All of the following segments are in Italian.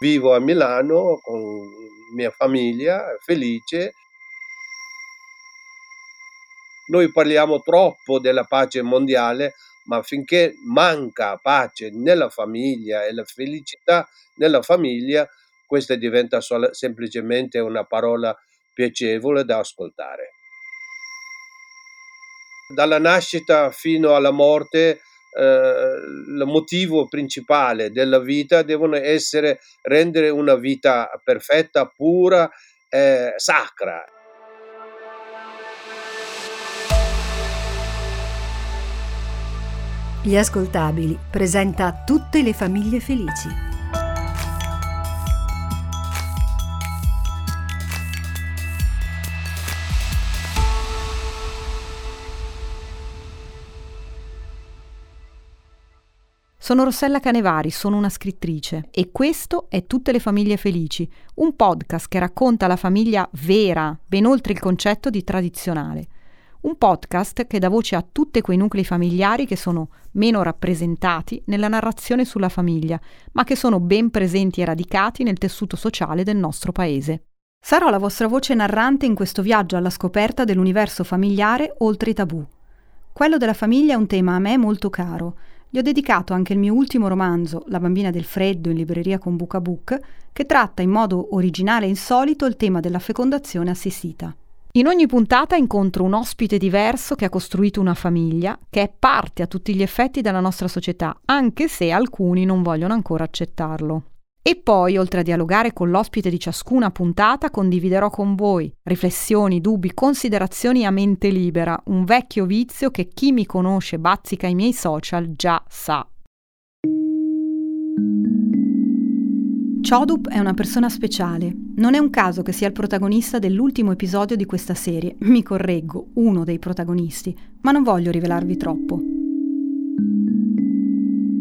Vivo a Milano con mia famiglia, felice. Noi parliamo troppo della pace mondiale, ma finché manca pace nella famiglia e la felicità nella famiglia, questa diventa sola, semplicemente una parola piacevole da ascoltare. Dalla nascita fino alla morte il motivo principale della vita devono essere rendere una vita perfetta, pura, eh, sacra. Gli ascoltabili presenta tutte le famiglie felici. Sono Rossella Canevari, sono una scrittrice e questo è Tutte le famiglie felici, un podcast che racconta la famiglia vera, ben oltre il concetto di tradizionale. Un podcast che dà voce a tutti quei nuclei familiari che sono meno rappresentati nella narrazione sulla famiglia, ma che sono ben presenti e radicati nel tessuto sociale del nostro paese. Sarò la vostra voce narrante in questo viaggio alla scoperta dell'universo familiare oltre i tabù. Quello della famiglia è un tema a me molto caro gli ho dedicato anche il mio ultimo romanzo, La bambina del freddo, in libreria con Buca Book, che tratta in modo originale e insolito il tema della fecondazione assistita. In ogni puntata incontro un ospite diverso che ha costruito una famiglia, che è parte a tutti gli effetti della nostra società, anche se alcuni non vogliono ancora accettarlo. E poi, oltre a dialogare con l'ospite di ciascuna puntata, condividerò con voi riflessioni, dubbi, considerazioni a mente libera, un vecchio vizio che chi mi conosce bazzica i miei social già sa. Chodup è una persona speciale. Non è un caso che sia il protagonista dell'ultimo episodio di questa serie. Mi correggo, uno dei protagonisti, ma non voglio rivelarvi troppo.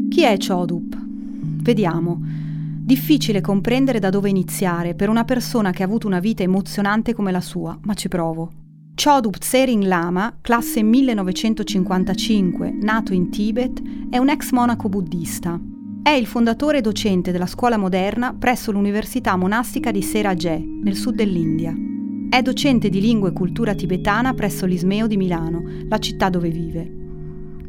Chi è Chodup? Vediamo. Difficile comprendere da dove iniziare per una persona che ha avuto una vita emozionante come la sua, ma ci provo. Chodup Tsering Lama, classe 1955, nato in Tibet, è un ex monaco buddista. È il fondatore e docente della scuola moderna presso l'Università monastica di Seraje, nel sud dell'India. È docente di lingua e cultura tibetana presso l'Ismeo di Milano, la città dove vive.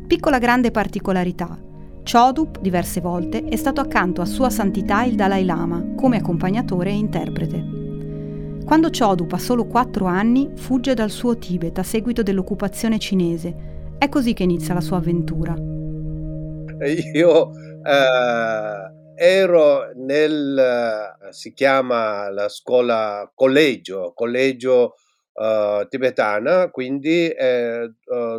Piccola grande particolarità. Chodup, diverse volte, è stato accanto a Sua Santità il Dalai Lama come accompagnatore e interprete. Quando Chodup ha solo 4 anni, fugge dal suo Tibet a seguito dell'occupazione cinese. È così che inizia la sua avventura. Io eh, ero nel, si chiama la scuola collegio, collegio eh, tibetana, quindi eh,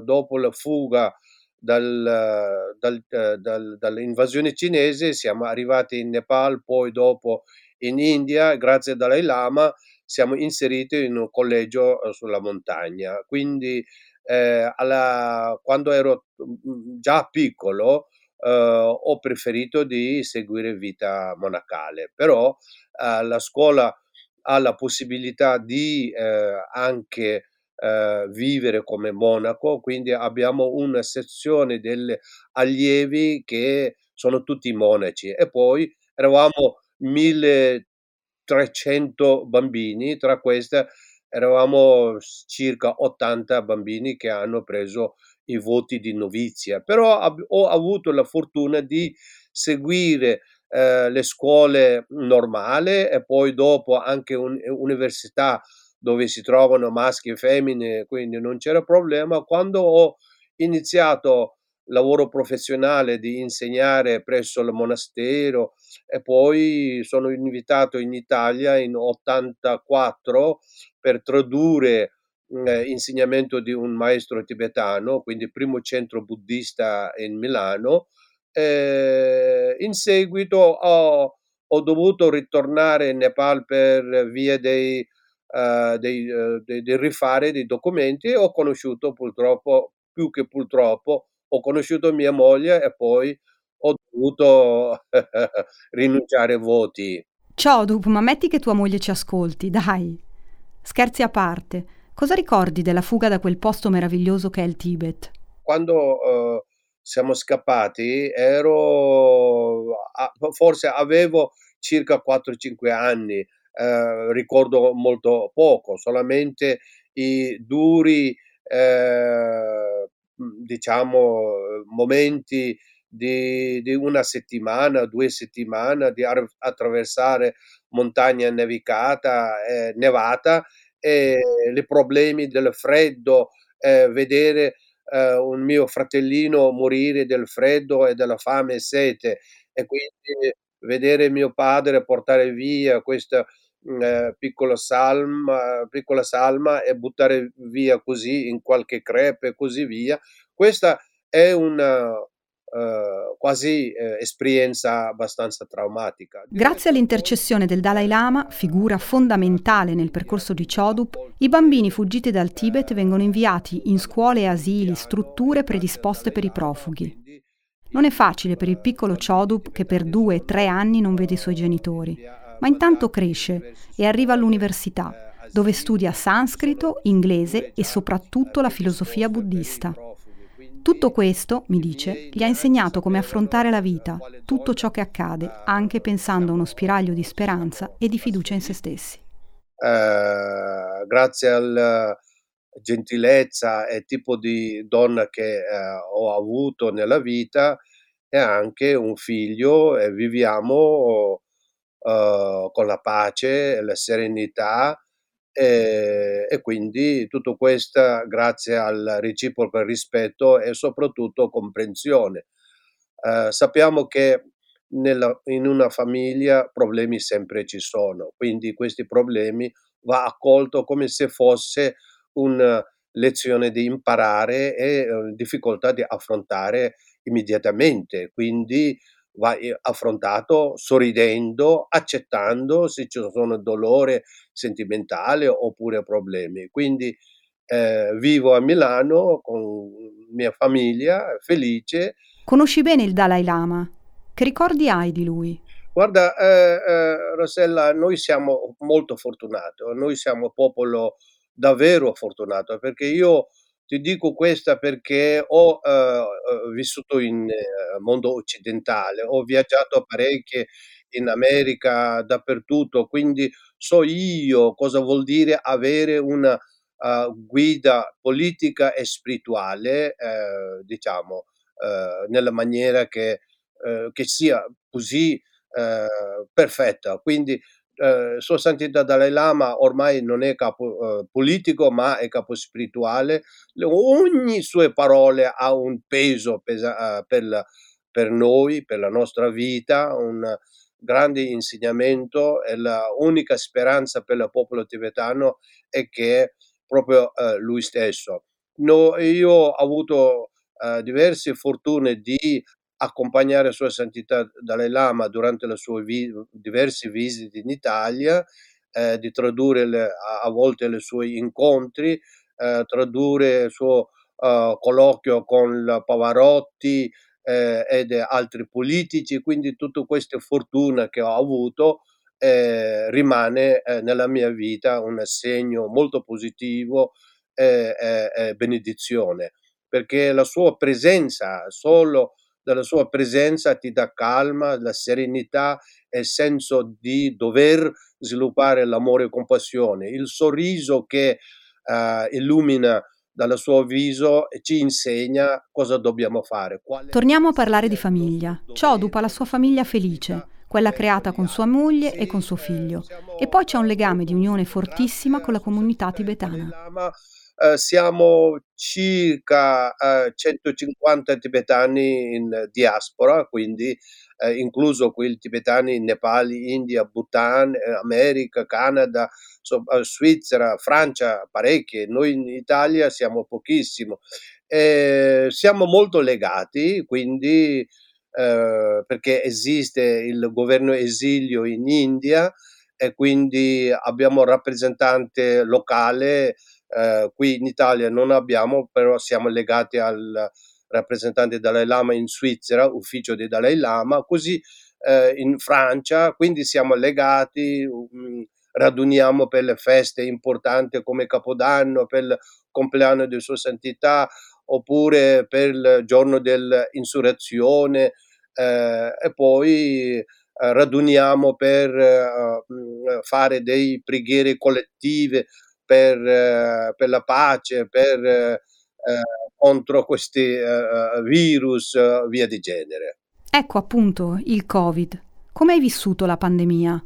dopo la fuga dal, dal, eh, dal, dall'invasione cinese, siamo arrivati in Nepal, poi dopo in India, grazie al Dalai Lama siamo inseriti in un collegio eh, sulla montagna. Quindi eh, alla, quando ero mm, già piccolo eh, ho preferito di seguire vita monacale, però eh, la scuola ha la possibilità di anche eh, vivere come monaco, quindi abbiamo una sezione degli allievi che sono tutti monaci. E poi eravamo 1300 bambini, tra queste eravamo circa 80 bambini che hanno preso i voti di novizia, però ab- ho avuto la fortuna di seguire eh, le scuole normali e poi dopo anche un'università dove si trovano maschi e femmine, quindi non c'era problema. Quando ho iniziato lavoro professionale di insegnare presso il monastero e poi sono invitato in Italia in 84 per tradurre eh, insegnamento di un maestro tibetano, quindi primo centro buddista in Milano. Eh, in seguito ho, ho dovuto ritornare in Nepal per via dei uh, dei, dei, dei, rifare dei documenti e ho conosciuto purtroppo, più che purtroppo, ho conosciuto mia moglie e poi ho dovuto rinunciare voti. Ciao Dup, ma metti che tua moglie ci ascolti, dai. Scherzi a parte, cosa ricordi della fuga da quel posto meraviglioso che è il Tibet? Quando uh, siamo scappati ero, forse avevo circa 4-5 anni, eh, ricordo molto poco, solamente i duri, eh, diciamo, momenti di, di, una settimana, due settimane di attraversare montagna nevicata, eh, nevata e i problemi del freddo, eh, vedere eh, un mio fratellino morire del freddo e della fame e sete. E quindi vedere mio padre portare via questa mhmm, eh, piccola, salma, piccola salma e buttare via così in qualche crepe e così via. Questa è una, Uh, quasi uh, esperienza abbastanza traumatica. Grazie all'intercessione del Dalai Lama, figura fondamentale nel percorso di Chodup, i bambini fuggiti dal Tibet vengono inviati in scuole e asili, strutture predisposte per i profughi. Non è facile per il piccolo Chodup che per due o tre anni non vede i suoi genitori, ma intanto cresce e arriva all'università, dove studia sanscrito, inglese e soprattutto la filosofia buddista. Tutto questo, mi dice, gli ha insegnato come affrontare la vita, tutto ciò che accade, anche pensando a uno spiraglio di speranza e di fiducia in se stessi. Uh, grazie alla gentilezza e tipo di donna che uh, ho avuto nella vita e anche un figlio e viviamo uh, con la pace la serenità e, e, quindi tutto questo grazie al reciproco rispetto e soprattutto comprensione. Eh, sappiamo che nella, in una famiglia problemi sempre ci sono, quindi questi problemi va accolto come se fosse una lezione di imparare e uh, difficoltà di affrontare immediatamente, quindi va affrontato sorridendo, accettando se ci sono dolore sentimentale oppure problemi. Quindi eh, vivo a Milano con mia famiglia, felice. Conosci bene il Dalai Lama? Che ricordi hai di lui? Guarda, eh, eh, Rossella, noi siamo molto fortunati, noi siamo popolo davvero fortunato perché io ti dico questa perché ho eh, vissuto in eh, mondo occidentale, ho viaggiato parecchie in America, dappertutto, quindi so io cosa vuol dire avere una uh, guida politica e spirituale, eh, diciamo, eh, nella maniera che, eh, che sia così eh, perfetta. Quindi eh, Sua Santità Dalai Lama ormai non è capo eh, politico, ma è capo spirituale. Ogni sue parole ha un peso pesa- eh, per, per noi, per la nostra vita, un grande insegnamento e l'unica speranza per il popolo tibetano è che proprio eh, lui stesso. No, io ho avuto eh, diverse fortune di accompagnare Sua Santità Dalai Lama durante le sue vi- diverse visite in Italia, eh, di tradurre le, a, volte i suoi incontri, eh, tradurre il suo uh, colloquio con Pavarotti eh, ed altri politici, quindi tutta questa fortuna che ho avuto eh, rimane eh, nella mia vita un segno molto positivo e benedizione, perché la sua presenza solo dalla sua presenza ti dà calma, la serenità e il senso di dover sviluppare l'amore e compassione. Il sorriso che uh, illumina dal suo viso ci insegna cosa dobbiamo fare. Torniamo a parlare di famiglia. Chodup ha la sua famiglia felice, quella creata con sua moglie e con suo figlio. E poi c'è un legame di unione fortissima con la comunità tibetana. Uh, siamo circa eh, 150 tibetani in diaspora, quindi uh, incluso quelli tibetani in Nepal, India, Bhutan, America, Canada, so, Svizzera, Francia, parecchie. Noi in Italia siamo pochissimo. Eh, siamo molto legati, quindi perché esiste il governo esilio in India e quindi abbiamo un rappresentante locale eh, qui in Italia non abbiamo, però siamo legati al rappresentante Dalai Lama in Svizzera, ufficio di Dalai Lama, così eh, in Francia, quindi siamo legati, um, raduniamo per le feste importanti come Capodanno, per il compleanno di Sua Santità, oppure per il giorno dell'insurrezione eh, e poi eh, raduniamo per eh, fare dei preghiere collettive per, eh, per la pace, per, eh, contro questi virus, via di genere. Ecco appunto il Covid. Come hai vissuto la pandemia?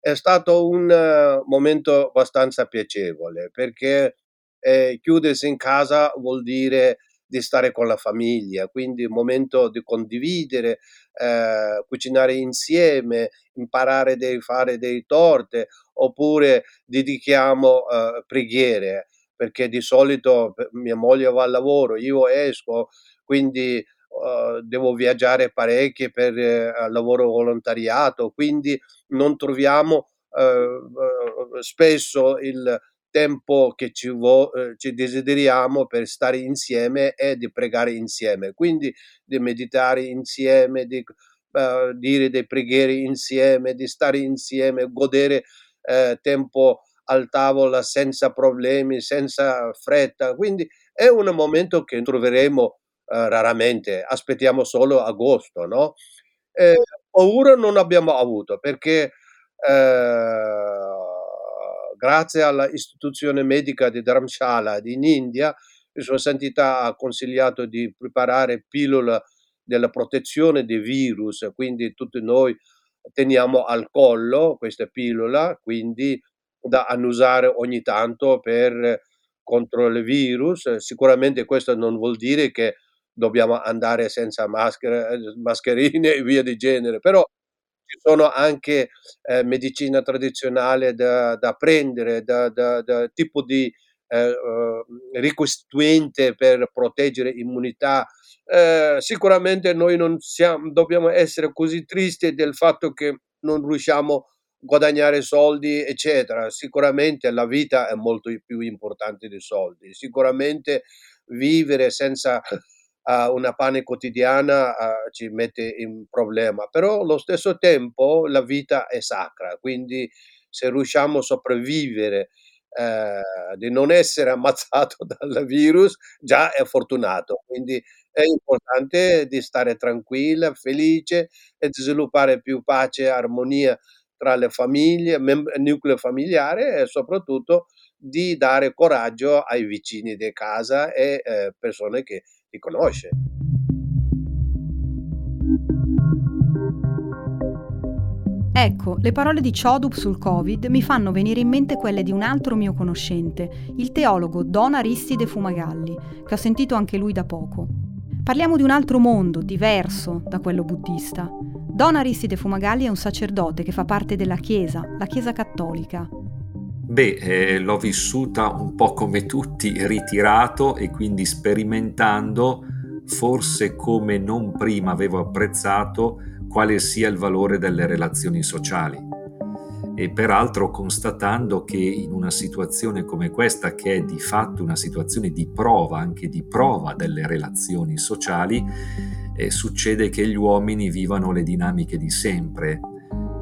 È stato un momento abbastanza piacevole perché eh, chiudersi in casa vuol dire di stare con la famiglia, quindi un momento di condividere, eh, cucinare insieme, imparare a fare dei torte oppure dedichiamo eh, preghiere perché di solito mia moglie va al lavoro, io esco, quindi uh, devo viaggiare parecchio per uh, lavoro volontariato, quindi non troviamo uh, spesso il tempo che ci, vo- eh, ci, desideriamo per stare insieme e di pregare insieme, quindi di meditare insieme, di uh, dire dei preghiere insieme, di stare insieme, godere uh, tempo al tavolo senza problemi, senza fretta. Quindi è un momento che troveremo uh, raramente, aspettiamo solo agosto, no? Eh, paura non abbiamo avuto perché grazie all'istituzione medica di Dharamshala in India, sua santità ha consigliato di preparare pillole della protezione dei virus, quindi tutti noi teniamo al collo questa pillola, quindi da annusare ogni tanto per contro il virus. Sicuramente questo non vuol dire che dobbiamo andare senza maschere, mascherine e via di genere, però ci sono anche eh, medicina tradizionale da, da prendere, da, da, da, tipo di eh, uh, ricostituente per proteggere immunità. Eh, sicuramente noi non siamo, dobbiamo essere così tristi del fatto che non riusciamo a guadagnare soldi, eccetera. Sicuramente la vita è molto più importante dei soldi. Sicuramente vivere senza uh, una pane quotidiana uh, ci mette in problema, però allo stesso tempo la vita è sacra, quindi se riusciamo a sopravvivere uh, di non essere ammazzato dal virus, già è fortunato. Quindi è importante di stare tranquilla, felice e di sviluppare più pace e armonia tra le famiglie, mem- nucleo familiare e soprattutto di dare coraggio ai vicini di casa e eh, persone che ti conosce. Ecco, le parole di Chodup sul Covid mi fanno venire in mente quelle di un altro mio conoscente, il teologo Don Aristide Fumagalli, che ho sentito anche lui da poco. Parliamo di un altro mondo, diverso da quello buddista. Don Aristide Fumagalli è un sacerdote che fa parte della Chiesa, la Chiesa cattolica, Beh, eh, l'ho vissuta un po' come tutti, ritirato e quindi sperimentando, forse come non prima avevo apprezzato, quale sia il valore delle relazioni sociali. E peraltro constatando che in una situazione come questa, che è di fatto una situazione di prova, anche di prova delle relazioni sociali, eh, succede che gli uomini vivano le dinamiche di sempre,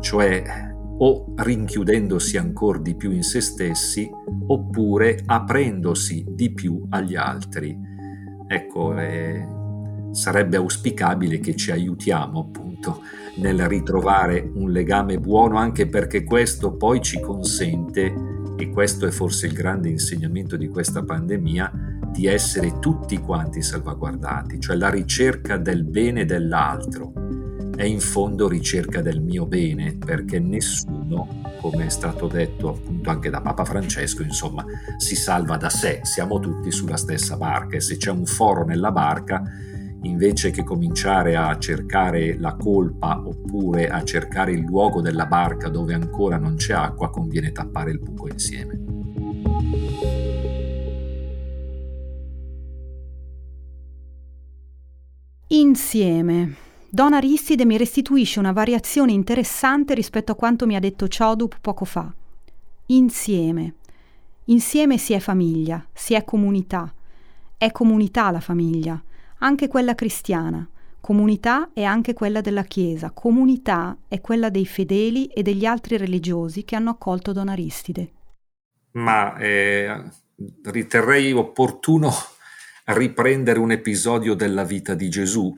cioè o rinchiudendosi ancora di più in se stessi oppure aprendosi di più agli altri. Ecco, eh, sarebbe auspicabile che ci aiutiamo appunto nel ritrovare un legame buono anche perché questo poi ci consente, e questo è forse il grande insegnamento di questa pandemia, di essere tutti quanti salvaguardati, cioè la ricerca del bene dell'altro è in fondo ricerca del mio bene, perché nessuno, come è stato detto appunto anche da Papa Francesco, insomma, si salva da sé, siamo tutti sulla stessa barca e se c'è un foro nella barca, invece che cominciare a cercare la colpa oppure a cercare il luogo della barca dove ancora non c'è acqua, conviene tappare il buco insieme. Insieme. Don Aristide mi restituisce una variazione interessante rispetto a quanto mi ha detto Chodup poco fa. Insieme. Insieme si è famiglia, si è comunità. È comunità la famiglia, anche quella cristiana. Comunità è anche quella della Chiesa, comunità è quella dei fedeli e degli altri religiosi che hanno accolto Don Aristide. Ma eh, riterrei opportuno riprendere un episodio della vita di Gesù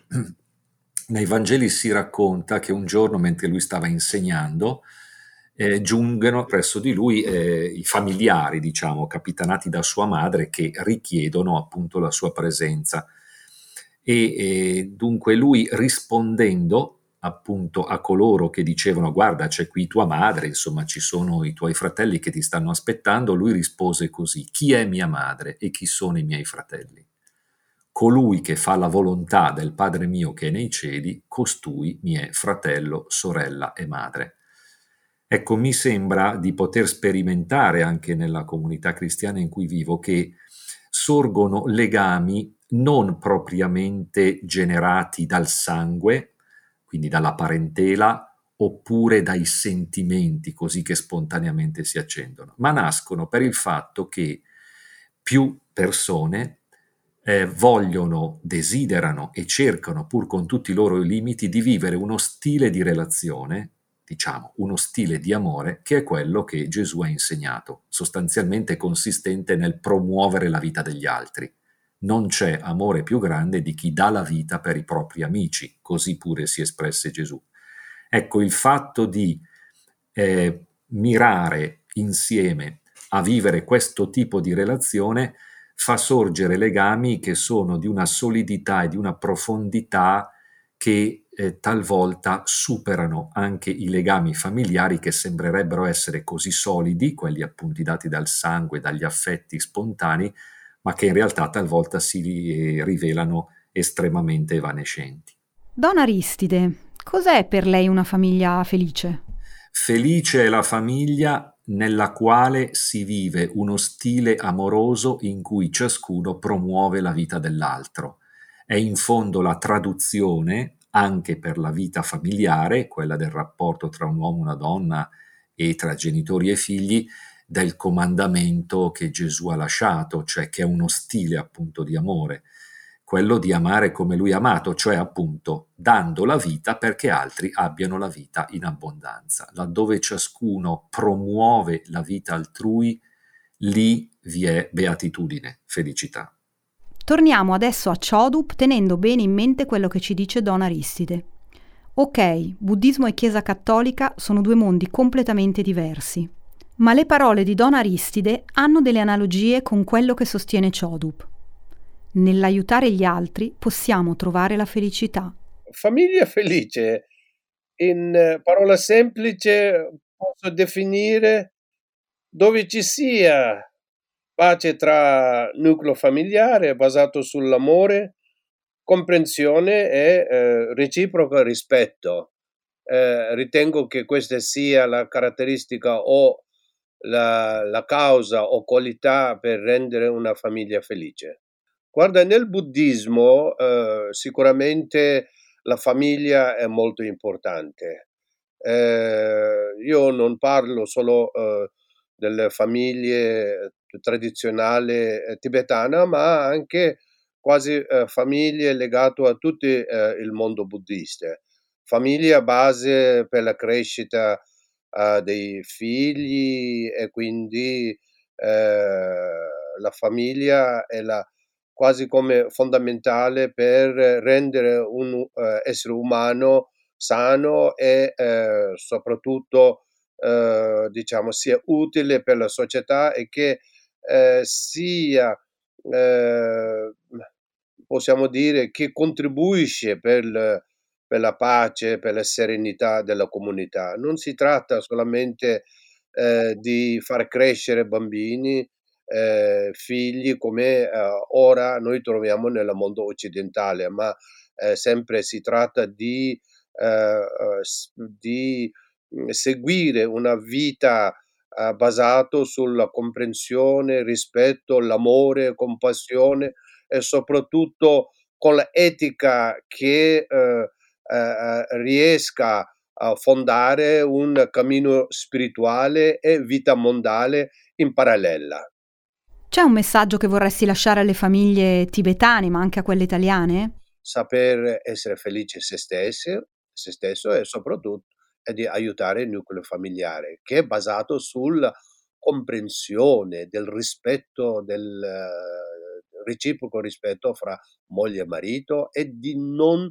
nei Vangeli si racconta che un giorno, mentre lui stava insegnando, eh, giungono presso di lui eh, i familiari, diciamo, capitanati da sua madre, che richiedono appunto la sua presenza. E, e dunque lui rispondendo appunto a coloro che dicevano guarda c'è qui tua madre, insomma ci sono i tuoi fratelli che ti stanno aspettando, lui rispose così, chi è mia madre e chi sono i miei fratelli? Colui che fa la volontà del Padre mio che è nei cieli, costui mi è fratello, sorella e madre. Ecco, mi sembra di poter sperimentare anche nella comunità cristiana in cui vivo che sorgono legami non propriamente generati dal sangue, quindi dalla parentela, oppure dai sentimenti così che spontaneamente si accendono, ma nascono per il fatto che più persone eh, vogliono, desiderano e cercano, pur con tutti i loro limiti, di vivere uno stile di relazione diciamo, uno stile di amore che è quello che Gesù ha insegnato, sostanzialmente consistente nel promuovere la vita degli altri. Non c'è amore più grande di chi dà la vita per i propri amici, così pure si espresse Gesù. Ecco, il fatto di eh, mirare insieme a vivere questo tipo di relazione fa sorgere legami che sono di una solidità e di una profondità che eh, talvolta superano anche i legami familiari che sembrerebbero essere così solidi, quelli appunto dati dal sangue, dagli affetti spontanei, ma che in realtà talvolta si rivelano estremamente evanescenti. Don Aristide, cos'è per lei una famiglia felice? Felice è la famiglia nella quale si vive uno stile amoroso in cui ciascuno promuove la vita dell'altro. È in fondo la traduzione anche per la vita familiare, quella del rapporto tra un uomo e una donna e tra genitori e figli, del comandamento che Gesù ha lasciato, cioè che è uno stile appunto di amore, quello di amare come lui ha amato, cioè appunto dando la vita perché altri abbiano la vita in abbondanza. Laddove ciascuno promuove la vita altrui, lì vi è beatitudine, felicità. Torniamo adesso a Chodup tenendo bene in mente quello che ci dice Don Aristide. Ok, buddismo e Chiesa cattolica sono due mondi completamente diversi, ma le parole di Don Aristide hanno delle analogie con quello che sostiene Chodup. Nell'aiutare gli altri possiamo trovare la felicità. Famiglia felice, in parola semplice, posso definire dove ci sia pace tra nucleo familiare basato sull'amore, comprensione e eh, reciproco rispetto. Eh, ritengo che questa sia la caratteristica o la, la, causa o qualità per rendere una famiglia felice. Guarda, nel buddismo eh, sicuramente la famiglia è molto importante. Eh, io non parlo solo eh, delle famiglie tradizionale eh, tibetana, ma anche quasi eh, famiglie legate a tutto eh, il mondo buddista. Famiglia base per la crescita eh, dei figli e quindi eh, la famiglia è la, quasi come fondamentale per rendere un eh, essere umano sano e soprattutto diciamo sia utile per la società e che eh, sia, eh, possiamo dire, che contribuisce per, per, la pace, per la serenità della comunità. Non si tratta solamente eh, di far crescere bambini, eh, figli come eh, ora noi troviamo nel mondo occidentale, ma eh, sempre si tratta di, di mm, seguire una vita eh, basato sulla comprensione, rispetto, l'amore, compassione e soprattutto con l'etica che eh, eh, riesca a fondare un cammino spirituale e vita mondale in parallela. C'è un messaggio che vorresti lasciare alle famiglie tibetane, ma anche a quelle italiane? Saper essere felici se stessi, se stesso e soprattutto di aiutare il nucleo familiare, che è basato sulla comprensione del rispetto, del uh, reciproco rispetto fra moglie e marito e di non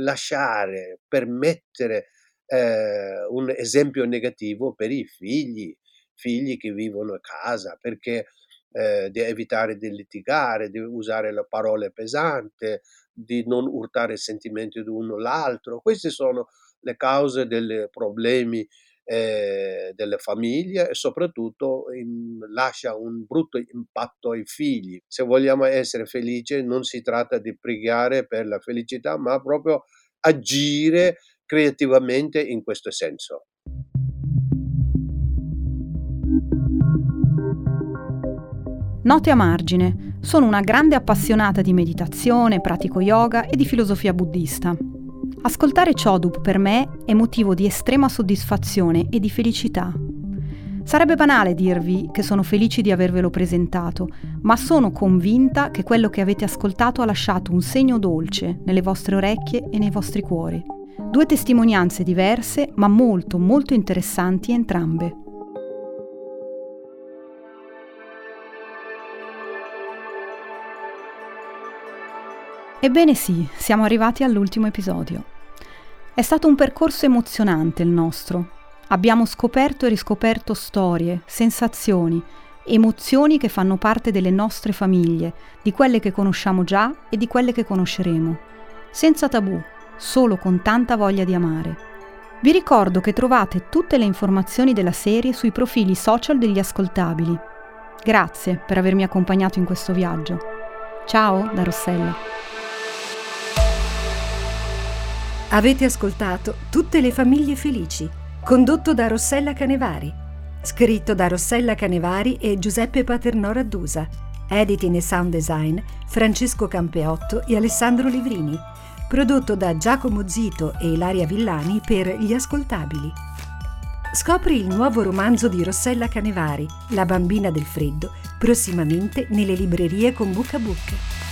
lasciare, permettere eh, un esempio negativo per i figli, figli che vivono a casa, perché eh, di evitare di litigare, di usare le parole pesanti, di non urtare i sentimenti di uno l'altro. Queste sono le cause dei problemi eh, delle famiglie e soprattutto in, lascia un brutto impatto ai figli. Se vogliamo essere felici non si tratta di pregare per la felicità, ma proprio agire creativamente in questo senso. Note a margine, sono una grande appassionata di meditazione, pratico yoga e di filosofia buddista. Ascoltare Chodub per me è motivo di estrema soddisfazione e di felicità. Sarebbe banale dirvi che sono felice di avervelo presentato, ma sono convinta che quello che avete ascoltato ha lasciato un segno dolce nelle vostre orecchie e nei vostri cuori. Due testimonianze diverse, ma molto molto interessanti entrambe. Ebbene sì, siamo arrivati all'ultimo episodio. È stato un percorso emozionante il nostro. Abbiamo scoperto e riscoperto storie, sensazioni, emozioni che fanno parte delle nostre famiglie, di quelle che conosciamo già e di quelle che conosceremo. Senza tabù, solo con tanta voglia di amare. Vi ricordo che trovate tutte le informazioni della serie sui profili social degli ascoltabili. Grazie per avermi accompagnato in questo viaggio. Ciao da Rossella. Avete ascoltato Tutte le famiglie felici, condotto da Rossella Canevari, scritto da Rossella Canevari e Giuseppe Paternò Raddusa, editing e sound design Francesco Campeotto e Alessandro Livrini, prodotto da Giacomo Zito e Ilaria Villani per Gli Ascoltabili. Scopri il nuovo romanzo di Rossella Canevari, La bambina del freddo, prossimamente nelle librerie con Buca Bucca.